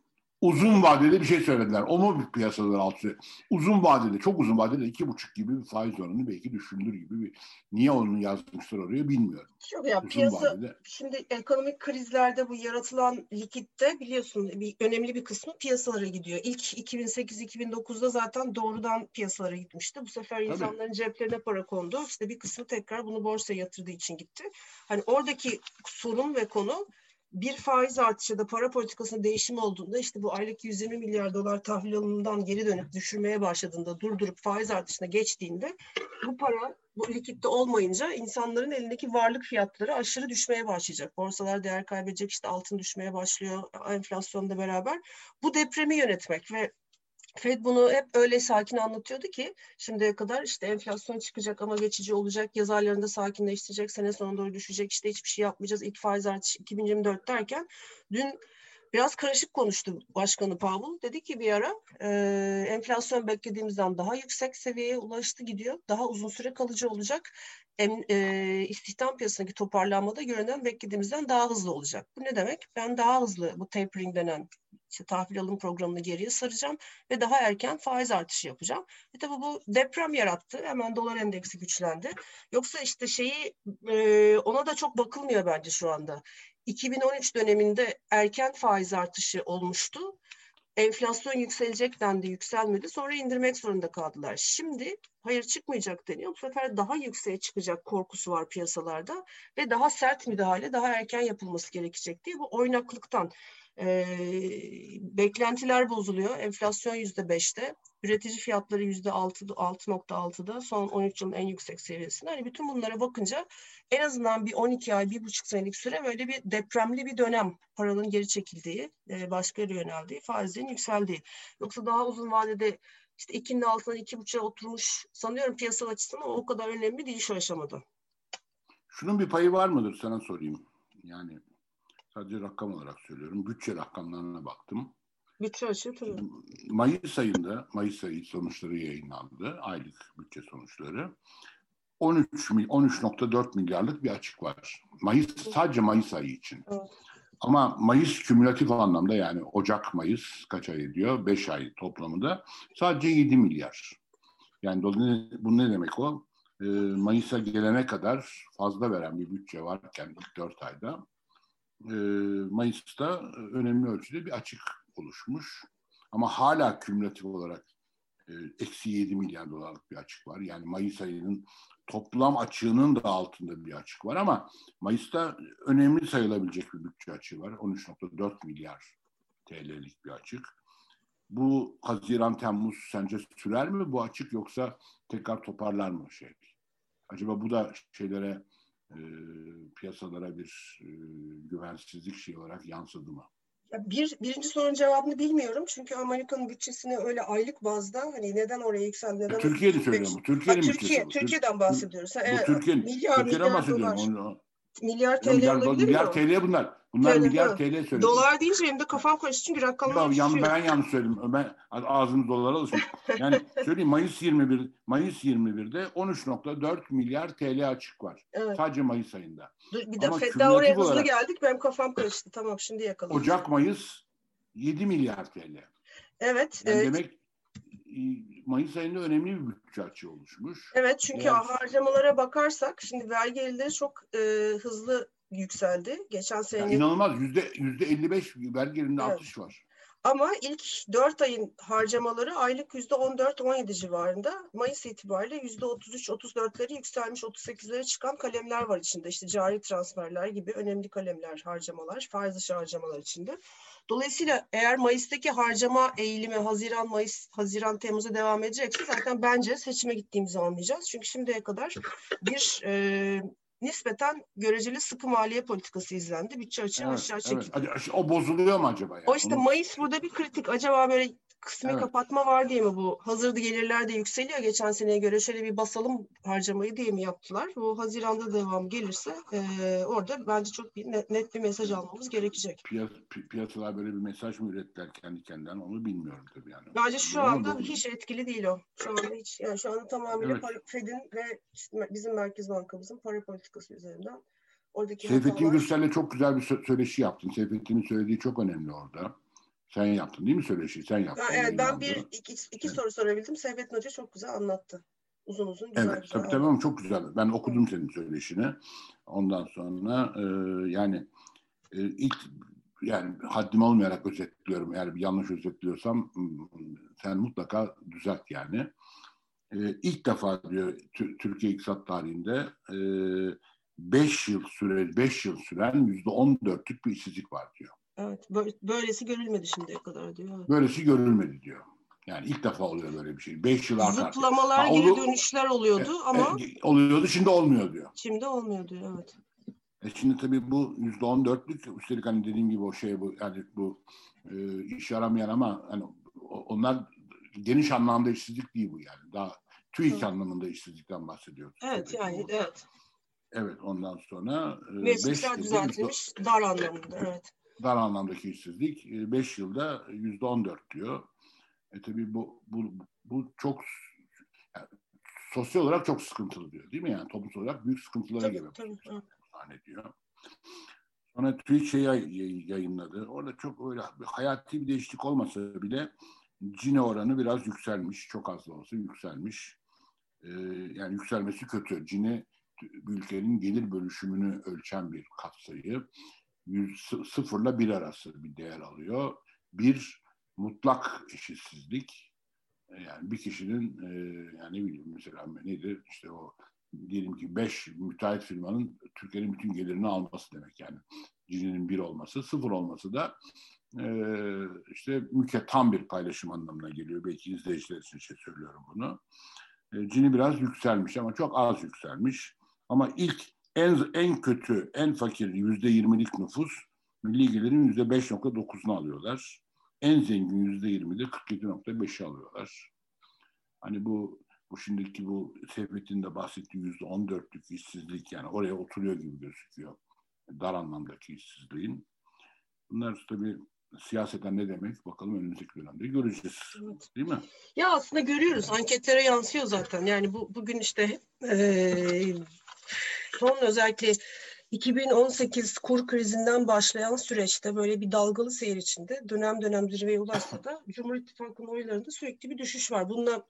[SPEAKER 3] uzun vadede bir şey söylediler. O mu piyasalar altı? Uzun vadede, çok uzun vadede iki buçuk gibi bir faiz oranı belki düşünülür gibi bir. Niye onu yazmışlar oraya bilmiyorum.
[SPEAKER 2] yok ya
[SPEAKER 3] Uzun
[SPEAKER 2] piyasa
[SPEAKER 3] vadede.
[SPEAKER 2] şimdi ekonomik krizlerde bu yaratılan likitte biliyorsun bir önemli bir kısmı piyasalara gidiyor. İlk 2008-2009'da zaten doğrudan piyasalara gitmişti. Bu sefer insanların ceplerine para kondu. İşte bir kısmı tekrar bunu borsaya yatırdığı için gitti. Hani oradaki sorun ve konu bir faiz artışı ya da para politikasında değişim olduğunda işte bu aylık 120 milyar dolar tahvil alımından geri dönüp düşürmeye başladığında durdurup faiz artışına geçtiğinde bu para bu likitte olmayınca insanların elindeki varlık fiyatları aşırı düşmeye başlayacak. Borsalar değer kaybedecek, işte altın düşmeye başlıyor enflasyonla beraber. Bu depremi yönetmek ve Fed bunu hep öyle sakin anlatıyordu ki şimdiye kadar işte enflasyon çıkacak ama geçici olacak, yaz aylarında sakinleştirecek, sene sonuna doğru düşecek, işte hiçbir şey yapmayacağız, ilk faiz artışı 2024 derken dün biraz karışık konuştu Başkanı Powell. Dedi ki bir ara e, enflasyon beklediğimizden daha yüksek seviyeye ulaştı gidiyor, daha uzun süre kalıcı olacak. Em, e, istihdam piyasadaki toparlanmada görünen beklediğimizden daha hızlı olacak. Bu ne demek? Ben daha hızlı bu tapering denen işte tahvil alım programını geriye saracağım ve daha erken faiz artışı yapacağım. E tabii bu deprem yarattı. Hemen dolar endeksi güçlendi. Yoksa işte şeyi e, ona da çok bakılmıyor bence şu anda. 2013 döneminde erken faiz artışı olmuştu. Enflasyon yükselecek dendi, yükselmedi. Sonra indirmek zorunda kaldılar. Şimdi hayır çıkmayacak deniyor. Bu sefer daha yükseğe çıkacak korkusu var piyasalarda ve daha sert müdahale daha erken yapılması gerekecek diye bu oynaklıktan e, beklentiler bozuluyor. Enflasyon yüzde beşte, üretici fiyatları yüzde altı, 6.6'da son 13 yılın en yüksek seviyesinde. Hani bütün bunlara bakınca en azından bir 12 ay, bir buçuk senelik süre böyle bir depremli bir dönem. Paranın geri çekildiği, e, başka yere yöneldiği, faizlerin yükseldiği. Yoksa daha uzun vadede işte ikinin altına iki buçuğa oturmuş sanıyorum piyasal açısından o kadar önemli değil şu aşamada.
[SPEAKER 3] Şunun bir payı var mıdır sana sorayım. Yani sadece rakam olarak söylüyorum. Bütçe rakamlarına baktım.
[SPEAKER 2] Bütçe açığı tabii.
[SPEAKER 3] Mayıs ayında, Mayıs ayı sonuçları yayınlandı. Aylık bütçe sonuçları. 13 mil- 13.4 milyarlık bir açık var. Mayıs sadece Mayıs ayı için.
[SPEAKER 2] Evet.
[SPEAKER 3] Ama Mayıs kümülatif anlamda yani Ocak Mayıs kaç ay ediyor? 5 ay toplamında sadece 7 milyar. Yani bu ne demek o? Ee, Mayıs'a gelene kadar fazla veren bir bütçe varken ilk 4 ayda e, Mayıs'ta önemli ölçüde bir açık oluşmuş. Ama hala kümülatif olarak eksi 7 milyar dolarlık bir açık var. Yani Mayıs ayının toplam açığının da altında bir açık var ama Mayıs'ta önemli sayılabilecek bir bütçe açığı var. 13.4 milyar TL'lik bir açık. Bu Haziran, Temmuz sence sürer mi bu açık yoksa tekrar toparlar mı şey? Acaba bu da şeylere e, piyasalara bir e, güvensizlik şey olarak yansıdı mı?
[SPEAKER 2] Bir, birinci sorunun cevabını bilmiyorum. Çünkü Amerika'nın bütçesini öyle aylık bazda hani neden oraya yükseldi, neden...
[SPEAKER 3] Türkiye'de söylüyorum. Türkiye'nin
[SPEAKER 2] Türkiye. Türkiye'den bahsediyoruz. Ha,
[SPEAKER 3] Bu
[SPEAKER 2] evet,
[SPEAKER 3] Türkiye'nin.
[SPEAKER 2] milyar,
[SPEAKER 3] Türkiye'den
[SPEAKER 2] milyar
[SPEAKER 3] bahsediyorum.
[SPEAKER 2] dolar.
[SPEAKER 3] Onu,
[SPEAKER 2] milyar TL
[SPEAKER 3] milyar,
[SPEAKER 2] olabilir
[SPEAKER 3] milyar
[SPEAKER 2] mi?
[SPEAKER 3] TL bunlar. Bunlar
[SPEAKER 2] TL,
[SPEAKER 3] milyar
[SPEAKER 2] evet.
[SPEAKER 3] TL söyledim.
[SPEAKER 2] Dolar deyince benim de kafam karıştı çünkü rakamlar
[SPEAKER 3] Ya, yan, ben yanlış söyledim. Ben ağzım dolara alışmış. Yani [LAUGHS] söyleyeyim Mayıs 21 Mayıs 21'de 13.4 milyar TL açık var.
[SPEAKER 2] Evet.
[SPEAKER 3] Sadece Mayıs ayında.
[SPEAKER 2] Dur, bir de Fedda oraya hızlı
[SPEAKER 3] olarak-
[SPEAKER 2] geldik. Benim kafam karıştı. Tamam şimdi yakaladım.
[SPEAKER 3] Ocak Mayıs 7 milyar TL.
[SPEAKER 2] Evet.
[SPEAKER 3] Yani
[SPEAKER 2] e,
[SPEAKER 3] demek Mayıs ayında önemli bir bütçe açığı oluşmuş.
[SPEAKER 2] Evet çünkü
[SPEAKER 3] Yani-
[SPEAKER 2] harcamalara bakarsak şimdi vergi gelirleri çok e, hızlı yükseldi. Geçen
[SPEAKER 3] Yani
[SPEAKER 2] sene
[SPEAKER 3] inanılmaz yüzde yüzde 55 vergi gelirinde
[SPEAKER 2] Evet.
[SPEAKER 3] artış var.
[SPEAKER 2] Ama ilk 4 ayın harcamaları aylık %14-17 civarında. Mayıs itibariyle %33-34'leri yükselmiş 38'lere çıkan kalemler var içinde. İşte cari transferler gibi önemli kalemler, harcamalar, faiz dışı harcamalar içinde. Dolayısıyla eğer Mayıs'taki harcama eğilimi Haziran, Mayıs, Haziran, Temmuz'a devam edecekse zaten bence seçime gittiğimizi anlayacağız. Çünkü şimdiye kadar bir e, nispeten göreceli sıkı maliye politikası izlendi. Bütçe açığı
[SPEAKER 3] Evet,
[SPEAKER 2] aşağı
[SPEAKER 3] evet.
[SPEAKER 2] çekildi.
[SPEAKER 3] Hadi, O bozuluyor mu acaba? Yani?
[SPEAKER 2] O işte
[SPEAKER 3] Onu-
[SPEAKER 2] Mayıs burada bir kritik. Acaba böyle kısmi
[SPEAKER 3] Evet.
[SPEAKER 2] kapatma var diye mi bu? Hazırda gelirler de yükseliyor. Geçen seneye göre şöyle bir basalım harcamayı diye mi yaptılar? Bu Haziran'da devam gelirse eee, orada bence çok bir net, net bir mesaj almamız gerekecek.
[SPEAKER 3] Piyas, pi- piyasalar böyle bir mesaj mı ürettiler kendi kendinden onu bilmiyorum tabii yani.
[SPEAKER 2] Bence şu
[SPEAKER 3] Ama
[SPEAKER 2] anda hiç etkili değil o. Şu anda hiç yani şu anda tamamıyla
[SPEAKER 3] Evet.
[SPEAKER 2] para- Fed'in ve bizim Merkez Bankamızın para politikası üzerinden oradaki
[SPEAKER 3] Seyfettin
[SPEAKER 2] hatalar-
[SPEAKER 3] Gürsel'le çok güzel bir sö- söyleşi yaptın. Seyfettin'in söylediği çok önemli orada. Sen yaptın değil mi söyleşiyi? Sen yaptın.
[SPEAKER 2] Ha, evet ben bir iki, iki
[SPEAKER 3] Evet.
[SPEAKER 2] soru sorabildim. Seyfettin Hoca çok güzel anlattı. Uzun uzun güzel
[SPEAKER 3] Evet,
[SPEAKER 2] güzel
[SPEAKER 3] tabii tabii ama çok güzel. Ben okudum senin söyleşini. Ondan sonra e, yani e, ilk yani haddim olmayarak özetliyorum. Eğer bir yanlış özetliyorsam sen mutlaka düzelt yani. E, ilk defa diyor Tü- Türkiye iktisat tarihinde 5 yıl süre 5 yıl süren yüzde 14'lük bir işsizlik var diyor.
[SPEAKER 2] Evet, bö- böylesi görülmedi şimdiye kadar diyor.
[SPEAKER 3] Böylesi görülmedi diyor. Yani ilk defa oluyor böyle bir şey. 5 yıl arkaya.
[SPEAKER 2] Zıplamalar,
[SPEAKER 3] Ha,
[SPEAKER 2] geri dönüşler oluyordu ama
[SPEAKER 3] E, oluyordu şimdi olmuyor diyor.
[SPEAKER 2] şimdi olmuyor diyor. Evet.
[SPEAKER 3] E şimdi tabii bu yüzde on dörtlük üstelik hani dediğim gibi o şey bu yani bu e, iş yaramayan ama hani onlar geniş anlamda işsizlik değil bu yani. Daha TÜİK
[SPEAKER 2] Hı.
[SPEAKER 3] anlamında işsizlikten bahsediyoruz.
[SPEAKER 2] Evet
[SPEAKER 3] Tabii
[SPEAKER 2] yani
[SPEAKER 3] bu.
[SPEAKER 2] evet.
[SPEAKER 3] Evet ondan sonra e, beş
[SPEAKER 2] Mevsimsel düzeltilmiş dar anlamında. Evet.
[SPEAKER 3] Dar anlamdaki işsizlik 5 yılda yüzde on dört diyor. E tabii bu, bu, bu çok yani sosyal olarak çok sıkıntılı diyor değil mi? Yani toplumsal olarak büyük sıkıntılara
[SPEAKER 2] Tabii,
[SPEAKER 3] gebe zannediyor. Sonra TÜİK şey yay- yayınladı. Orada çok öyle hayati bir değişiklik olmasa bile Cine oranı biraz yükselmiş. Çok az da olsa yükselmiş. Ee, yani yükselmesi kötü. Cine ülkenin gelir bölüşümünü ölçen bir katsayı. Sıfırla bir arası bir değer alıyor. Bir mutlak eşitsizlik. Ee, Yani bir kişinin e, yani ne bileyim mesela nedir işte o diyelim ki beş müteahhit firmanın Türkiye'nin bütün gelirini alması demek yani. Cine'nin bir olması, sıfır olması da e, işte müke tam bir paylaşım anlamına geliyor. Belki izleyiciler için şey söylüyorum bunu. E, Cini biraz yükselmiş ama çok az yükselmiş. Ama ilk en en kötü, en fakir yüzde yirmilik nüfus milli gelirin yüzde beş nokta dokuzunu alıyorlar. En zengin yüzde yirmi de 47.5'i alıyorlar. Hani bu bu şimdiki bu Seyfettin de bahsettiği yüzde on dörtlük işsizlik yani oraya oturuyor gibi gözüküyor. Dar anlamdaki işsizliğin. Bunlar tabii siyaseten ne demek bakalım önümüzdeki dönemde göreceğiz.
[SPEAKER 2] Evet.
[SPEAKER 3] Değil mi?
[SPEAKER 2] Ya aslında görüyoruz. Anketlere yansıyor zaten. Yani bu bugün işte eee son özellikle 2018 kur krizinden başlayan süreçte böyle bir dalgalı seyir içinde dönem dönem zirveye ulaşsa da [LAUGHS] Cumhur İttifakı'nın oylarında sürekli bir düşüş var. Bununla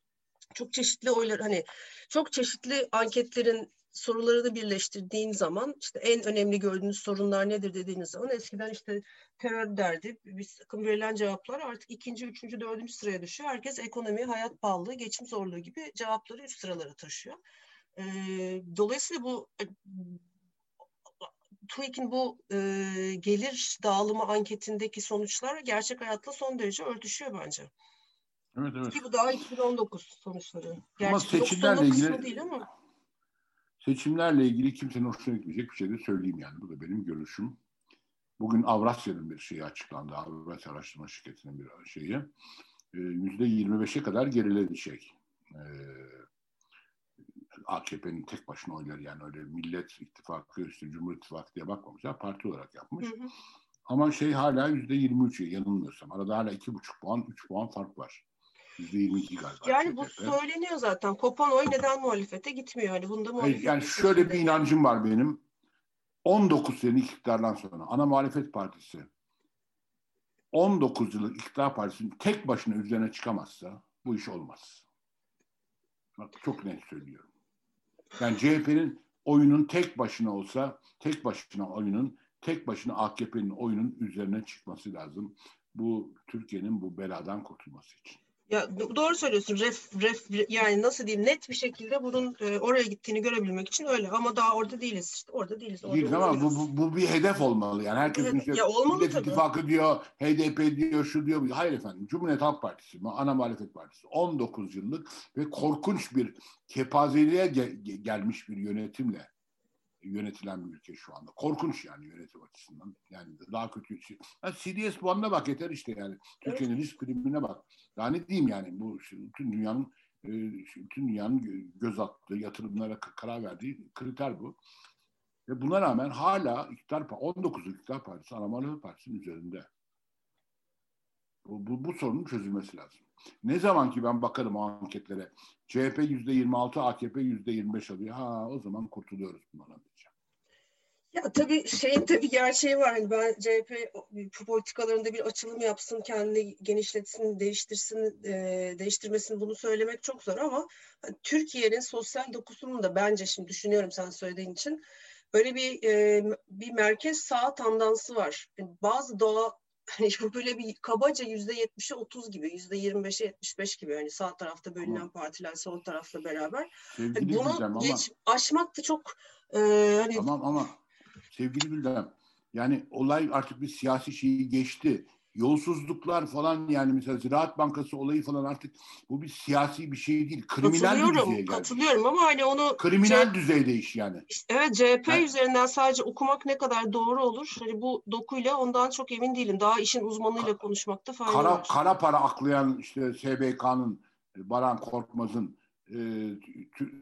[SPEAKER 2] çok çeşitli oylar hani çok çeşitli anketlerin soruları da birleştirdiğin zaman işte en önemli gördüğünüz sorunlar nedir dediğiniz zaman eskiden işte terör derdi bir takım verilen cevaplar artık ikinci, üçüncü, dördüncü sıraya düşüyor. Herkes ekonomi, hayat pahalılığı, geçim zorluğu gibi cevapları üst sıralara taşıyor. Ee, dolayısıyla bu e, TÜİK'in bu e, gelir dağılımı anketindeki sonuçlar gerçek hayatla son derece örtüşüyor bence.
[SPEAKER 3] Evet evet.
[SPEAKER 2] Ki bu daha 2019 sonuçları.
[SPEAKER 3] Ama
[SPEAKER 2] Gerçi
[SPEAKER 3] seçimlerle
[SPEAKER 2] 99 kısmı
[SPEAKER 3] ilgili
[SPEAKER 2] değil ama.
[SPEAKER 3] seçimlerle ilgili kimsenin hoşuna gitmeyecek bir şey de söyleyeyim yani. Bu da benim görüşüm. Bugün Avrasya'nın bir şeyi açıklandı. Avrasya Araştırma Şirketi'nin bir şeyi. Yüzde 25'e kadar geriledi şey. Ee, AKP'nin tek başına oyları yani öyle Millet İttifakı, işte Cumhur İttifakı diye bakmamışlar. Parti olarak yapmış. Hı hı. Ama şey hala yüzde 23 yanılmıyorsam. Arada hala iki buçuk puan, üç puan fark var. Yüzde 22 galiba.
[SPEAKER 2] Yani bu söyleniyor zaten. Kopan oy neden muhalefete gitmiyor? Hani bunda muhalefet
[SPEAKER 3] Yani şöyle bir inancım var benim. 19 sene iktidardan sonra ana muhalefet partisi 19 yıllık iktidar partisinin tek başına üzerine çıkamazsa bu iş olmaz. Bak çok net söylüyorum. Yani CHP'nin oyunun tek başına olsa, tek başına oyunun, tek başına AKP'nin oyunun üzerine çıkması lazım. Bu Türkiye'nin bu beladan kurtulması için.
[SPEAKER 2] Ya doğru söylüyorsun. Ref, ref yani nasıl diyeyim net bir şekilde bunun e, oraya gittiğini görebilmek için öyle ama daha orada değiliz işte. Orada değiliz. Orada
[SPEAKER 3] Değil ama bu, bu, bu bir hedef olmalı. Yani herkes
[SPEAKER 2] evet, işte ya olmalı
[SPEAKER 3] Millet İttifakı diyor, HDP diyor, şu diyor. Hayır efendim. Cumhuriyet Halk Partisi, ana muhalefet partisi 19 yıllık ve korkunç bir kepazeliğe gel, gelmiş bir yönetimle yönetilen bir ülke şu anda. Korkunç yani yönetim açısından. Yani daha kötü şey. Yani CDS puanına bak yeter işte yani. Türkiye'nin risk primine bak. Daha ne diyeyim yani bu bütün dünyanın e, bütün dünyanın göz attığı yatırımlara karar verdiği kriter bu. Ve buna rağmen hala iktidar 19 iktidar partisi Anadolu Partisi'nin üzerinde. Bu, bu, bu sorunun çözülmesi lazım. Ne zaman ki ben bakarım o anketlere CHP yüzde 26, AKP yüzde 25 alıyor. Ha o zaman kurtuluyoruz bundan.
[SPEAKER 2] Ya tabii şeyin tabii gerçeği var. Hani ben CHP politikalarında bir açılım yapsın, kendini genişletsin, değiştirsin, e, değiştirmesin bunu söylemek çok zor ama hani, Türkiye'nin sosyal dokusunun da bence şimdi düşünüyorum sen söylediğin için böyle bir e, bir merkez sağ tandansı var. Yani bazı doğa hani bu [LAUGHS] böyle bir kabaca yüzde yetmişe otuz gibi, yüzde yirmi beşe yetmiş beş gibi hani sağ tarafta bölünen tamam. partiler sol tarafta beraber.
[SPEAKER 3] Sevgili
[SPEAKER 2] hani bunu
[SPEAKER 3] ama...
[SPEAKER 2] geç, aşmak da çok e, hani...
[SPEAKER 3] Tamam ama sevgili Bildem yani olay artık bir siyasi şeyi geçti yolsuzluklar falan yani mesela Ziraat Bankası olayı falan artık bu bir siyasi bir şey değil. Kriminal bir düzeye geldi.
[SPEAKER 2] Katılıyorum ama hani onu
[SPEAKER 3] kriminal C- düzeyde iş yani.
[SPEAKER 2] Evet CHP yani, üzerinden sadece okumak ne kadar doğru olur? Hani bu dokuyla ondan çok emin değilim. Daha işin uzmanıyla konuşmakta fayda
[SPEAKER 3] kara,
[SPEAKER 2] var.
[SPEAKER 3] Kara para aklayan işte SBK'nın Baran Korkmaz'ın e,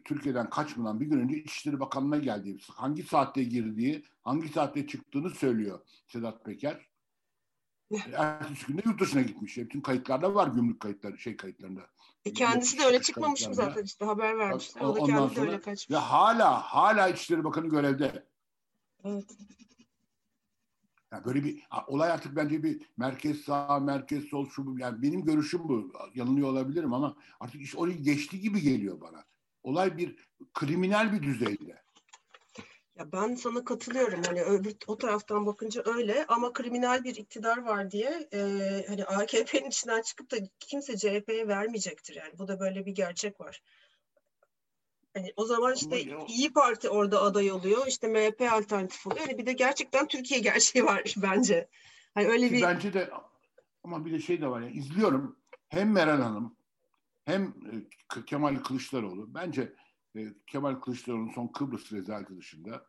[SPEAKER 3] Türkiye'den kaçmadan bir gün önce İçişleri Bakanlığı'na geldiği, hangi saatte girdiği, hangi saatte çıktığını söylüyor Sedat Peker. Ertesi günde yurt dışına gitmiş. Bütün kayıtlarda var gümrük kayıtları, şey kayıtlarında.
[SPEAKER 2] E kendisi de öyle çıkmamış mı zaten işte haber vermişler. O, da kendi sonra, öyle kaçmış.
[SPEAKER 3] Ve hala hala İçişleri Bakanı görevde.
[SPEAKER 2] Evet.
[SPEAKER 3] Yani böyle bir olay artık bence bir merkez sağ, merkez sol şu yani benim görüşüm bu. Yanılıyor olabilirim ama artık iş orayı geçti gibi geliyor bana. Olay bir kriminal bir düzeyde.
[SPEAKER 2] Ya ben sana katılıyorum hani öbür o taraftan bakınca öyle ama kriminal bir iktidar var diye e, hani AKP'nin içinden çıkıp da kimse CHP'ye vermeyecektir yani bu da böyle bir gerçek var. Hani o zaman işte İyi Parti orada aday oluyor işte MHP alternatif oluyor yani bir de gerçekten Türkiye gerçeği var [LAUGHS] bence. Hani öyle bir
[SPEAKER 3] bence de ama bir de şey de var ya izliyorum hem Meral Hanım hem e, Kemal Kılıçdaroğlu bence e, Kemal Kılıçdaroğlu'nun son Kıbrıs rezaleti dışında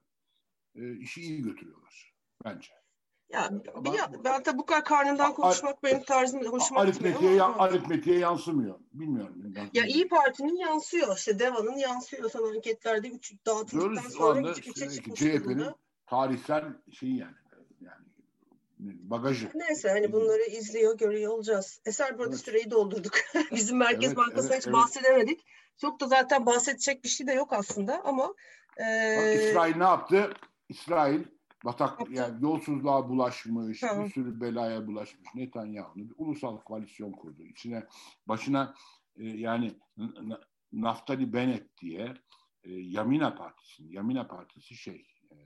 [SPEAKER 3] e, işi iyi götürüyorlar bence.
[SPEAKER 2] Ya bir, ben de bu kadar karnından konuşmak benim tarzım hoşuma
[SPEAKER 3] aritmetiğe, ya, aritmetiğe yansımıyor. Bilmiyorum.
[SPEAKER 2] Ben ya İyi Parti'nin yansıyor. işte Deva'nın yansıyor. Son anketlerde üç dağıtıldıktan
[SPEAKER 3] Diyoruz,
[SPEAKER 2] sonra üç, üçe
[SPEAKER 3] işte, CHP'nin tarihsel şeyi yani. yani bagajı.
[SPEAKER 2] Neyse hani bunları izliyor, görüyor olacağız. Eser burada evet. süreyi doldurduk. [LAUGHS] Bizim Merkez evet, Bankası'na evet, hiç evet. bahsedemedik. Çok da zaten bahsedecek bir şey de yok aslında ama
[SPEAKER 3] e... Bak, İsrail ne yaptı? İsrail batak yani yolsuzluğa bulaşmış, Hı. bir sürü belaya bulaşmış Netanyahu'nun bir ulusal koalisyon kurdu. İçine başına e, yani Naftali Bennett diye e, Yamina Partisi, Yamina Partisi şey e,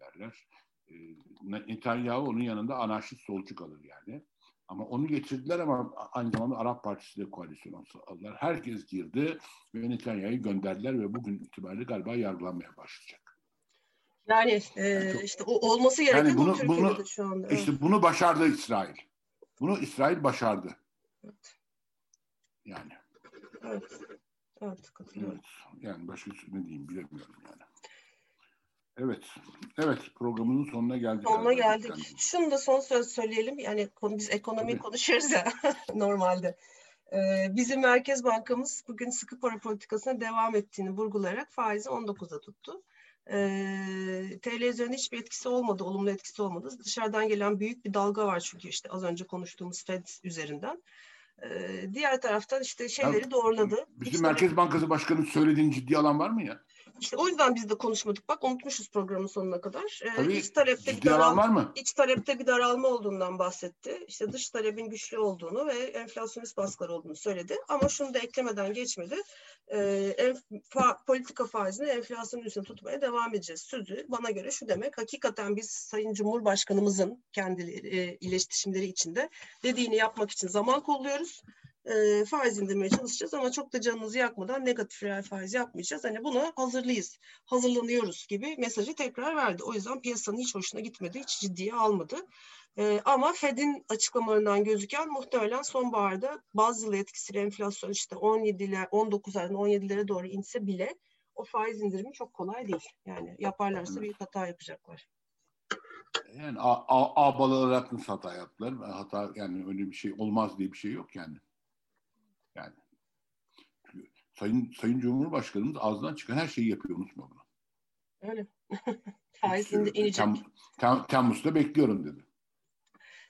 [SPEAKER 3] derler. E, Netanyahu onun yanında anarşist solcu kalır yani. Ama onu getirdiler ama aynı zamanda Arap Partisi de koalisyon aldılar. Herkes girdi ve Netanyahu'yu gönderdiler ve bugün itibariyle galiba yargılanmaya başlayacak.
[SPEAKER 2] Yani e, işte o olması gereken yani bunu, Türkiye'de bunu, şu anda.
[SPEAKER 3] İşte bunu başardı İsrail. Bunu İsrail başardı.
[SPEAKER 2] Evet.
[SPEAKER 3] Yani.
[SPEAKER 2] Evet. Evet.
[SPEAKER 3] Evet. Yani başka ne diyeyim bilemiyorum yani. Evet. Evet programının sonuna geldik.
[SPEAKER 2] Sonuna geldik. Şunu da son söz söyleyelim. Yani biz ekonomi konuşuyoruz ya [LAUGHS] normalde. Ee, bizim Merkez Bankamız bugün sıkı para politikasına devam ettiğini vurgulayarak faizi 19'da tuttu. Ee, TL üzerinde hiçbir etkisi olmadı, olumlu etkisi olmadı. Dışarıdan gelen büyük bir dalga var çünkü işte az önce konuştuğumuz Fed üzerinden. Ee, diğer taraftan işte şeyleri
[SPEAKER 3] Ya,
[SPEAKER 2] doğruladı.
[SPEAKER 3] Bizim
[SPEAKER 2] Hiç
[SPEAKER 3] Merkez Bankası Başkanı'nın söylediğin ciddi alan var mı ya?
[SPEAKER 2] İşte o yüzden biz de konuşmadık. Bak unutmuşuz programın sonuna kadar. Ee,
[SPEAKER 3] Tabii
[SPEAKER 2] iç talepte bir daralma,
[SPEAKER 3] var mı?
[SPEAKER 2] iç talepte bir daralma olduğundan bahsetti. İşte dış talebin güçlü olduğunu ve enflasyonist baskılar olduğunu söyledi. Ama şunu da eklemeden geçmedi. Ee, enf- fa- politika faizini enflasyonun üstüne tutmaya devam edeceğiz. Sözü bana göre şu demek. Hakikaten biz Sayın Cumhurbaşkanımızın kendi e, iletişimleri içinde dediğini yapmak için zaman kolluyoruz e, faiz indirmeye çalışacağız ama çok da canınızı yakmadan negatif reel faiz yapmayacağız. Hani buna hazırlıyız, hazırlanıyoruz gibi mesajı tekrar verdi. O yüzden piyasanın hiç hoşuna gitmedi, hiç ciddiye almadı. E, ama Fed'in açıklamalarından gözüken muhtemelen sonbaharda bazı yıl etkisiyle enflasyon işte 17'ler, 19'lardan 17'lere doğru inse bile o faiz indirimi çok kolay değil. Yani yaparlarsa büyük hata yapacaklar.
[SPEAKER 3] Yani a- a- ağabalı olarak nasıl hata yaptılar? Hata yani öyle bir şey olmaz diye bir şey yok yani. Yani Sayın Sayın Cumhurbaşkanımız ağzından çıkan her şeyi yapıyor unutma bunu.
[SPEAKER 2] Öyle. faiz indi,
[SPEAKER 3] Söylüyorum.
[SPEAKER 2] inecek.
[SPEAKER 3] Tem, Tem- Temmuz'da bekliyorum dedi.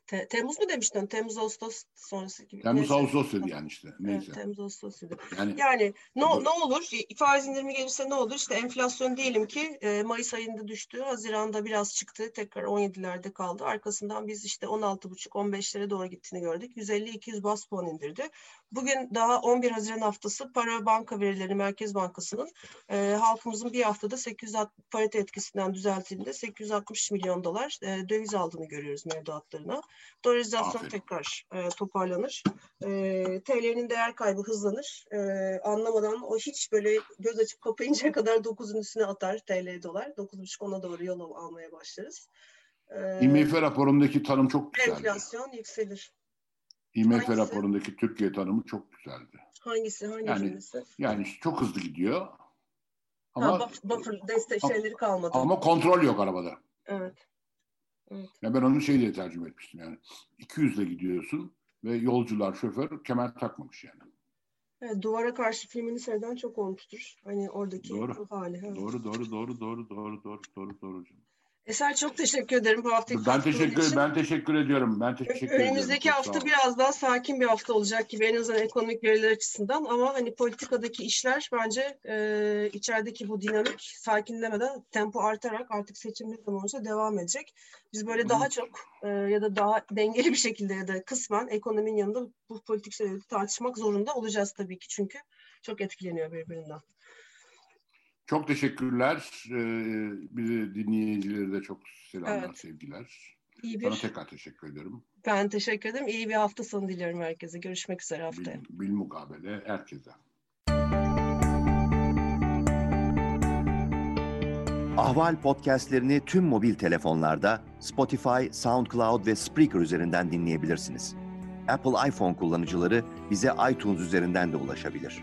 [SPEAKER 2] Te- Temmuz mu demiştin? Temmuz Ağustos sonrası gibi.
[SPEAKER 3] Temmuz
[SPEAKER 2] Neyse.
[SPEAKER 3] Ağustos dedi yani işte.
[SPEAKER 2] Evet,
[SPEAKER 3] Neyse.
[SPEAKER 2] Temmuz Ağustos dedi.
[SPEAKER 3] Yani
[SPEAKER 2] Yani ne, ne olur faiz indirimi gelirse ne olur İşte enflasyon diyelim ki e, Mayıs ayında düştü Haziran'da biraz çıktı tekrar 17'lerde kaldı arkasından biz işte 16,5-15'lere doğru gittiğini gördük 150-200 bas puan indirdi bugün daha 11 Haziran haftası para banka verileri Merkez Bankası'nın e, halkımızın bir haftada 860 parite etkisinden düzeltildiğinde 860 milyon dolar e, döviz aldığını görüyoruz mevduatlarına dolarizasyon
[SPEAKER 3] Aferin.
[SPEAKER 2] tekrar e, toparlanır e, TL'nin değer kaybı hızlanır. E, anlamadan o hiç böyle göz açıp kapayıncaya kadar 9'un üstüne atar TL dolar. 9.5-10'a doğru yol al- almaya başlarız. E,
[SPEAKER 3] IMF raporundaki tanım çok güzeldi.
[SPEAKER 2] enflasyon yükselir.
[SPEAKER 3] IMF
[SPEAKER 2] Hangisi?
[SPEAKER 3] raporundaki Türkiye tanımı çok güzeldi.
[SPEAKER 2] Hangisi? Hangi
[SPEAKER 3] Yani
[SPEAKER 2] cümlesi?
[SPEAKER 3] Yani çok hızlı gidiyor. Ama
[SPEAKER 2] ha, buff- buffer destek şeyleri kalmadı.
[SPEAKER 3] ama kontrol yok arabada.
[SPEAKER 2] Evet.
[SPEAKER 3] Ya ben onu şey diye tercüme etmiştim yani. 200 ile gidiyorsun ve yolcular, şoför kemer takmamış yani.
[SPEAKER 2] Evet, duvara karşı filmini seyreden çok olmuştur. Hani oradaki
[SPEAKER 3] Doğru.
[SPEAKER 2] ruh hali. evet.
[SPEAKER 3] Doğru, doğru, doğru, doğru, doğru, doğru, doğru, doğru.
[SPEAKER 2] Eser çok teşekkür ederim bu haftaki
[SPEAKER 3] Ben teşekkür,
[SPEAKER 2] için.
[SPEAKER 3] ben teşekkür ediyorum. Ben teşekkür ediyorum.
[SPEAKER 2] Önümüzdeki
[SPEAKER 3] Çok sağ
[SPEAKER 2] hafta biraz daha sakin bir hafta olacak gibi en azından ekonomik veriler açısından ama hani politikadaki işler bence e, içerideki bu dinamik sakinlemeden tempo artarak artık seçim ne zaman olursa devam edecek. Biz böyle daha
[SPEAKER 3] Evet.
[SPEAKER 2] çok e, ya da daha dengeli bir şekilde ya da kısmen ekonominin yanında bu politik şeyleri tartışmak zorunda olacağız tabii ki çünkü çok etkileniyor birbirinden.
[SPEAKER 3] Çok teşekkürler. Ee, bizi dinleyicileri de çok selamlar,
[SPEAKER 2] Evet.
[SPEAKER 3] sevgiler.
[SPEAKER 2] İyi
[SPEAKER 3] Sana
[SPEAKER 2] bir,
[SPEAKER 3] tekrar teşekkür ederim.
[SPEAKER 2] ben teşekkür ederim. İyi bir hafta sonu diliyorum herkese. Görüşmek üzere
[SPEAKER 3] Bil,
[SPEAKER 2] haftaya.
[SPEAKER 3] bilmukabele herkese.
[SPEAKER 1] Ahval podcastlerini tüm mobil telefonlarda Spotify, SoundCloud ve Spreaker üzerinden dinleyebilirsiniz. Apple iPhone kullanıcıları bize iTunes üzerinden de ulaşabilir.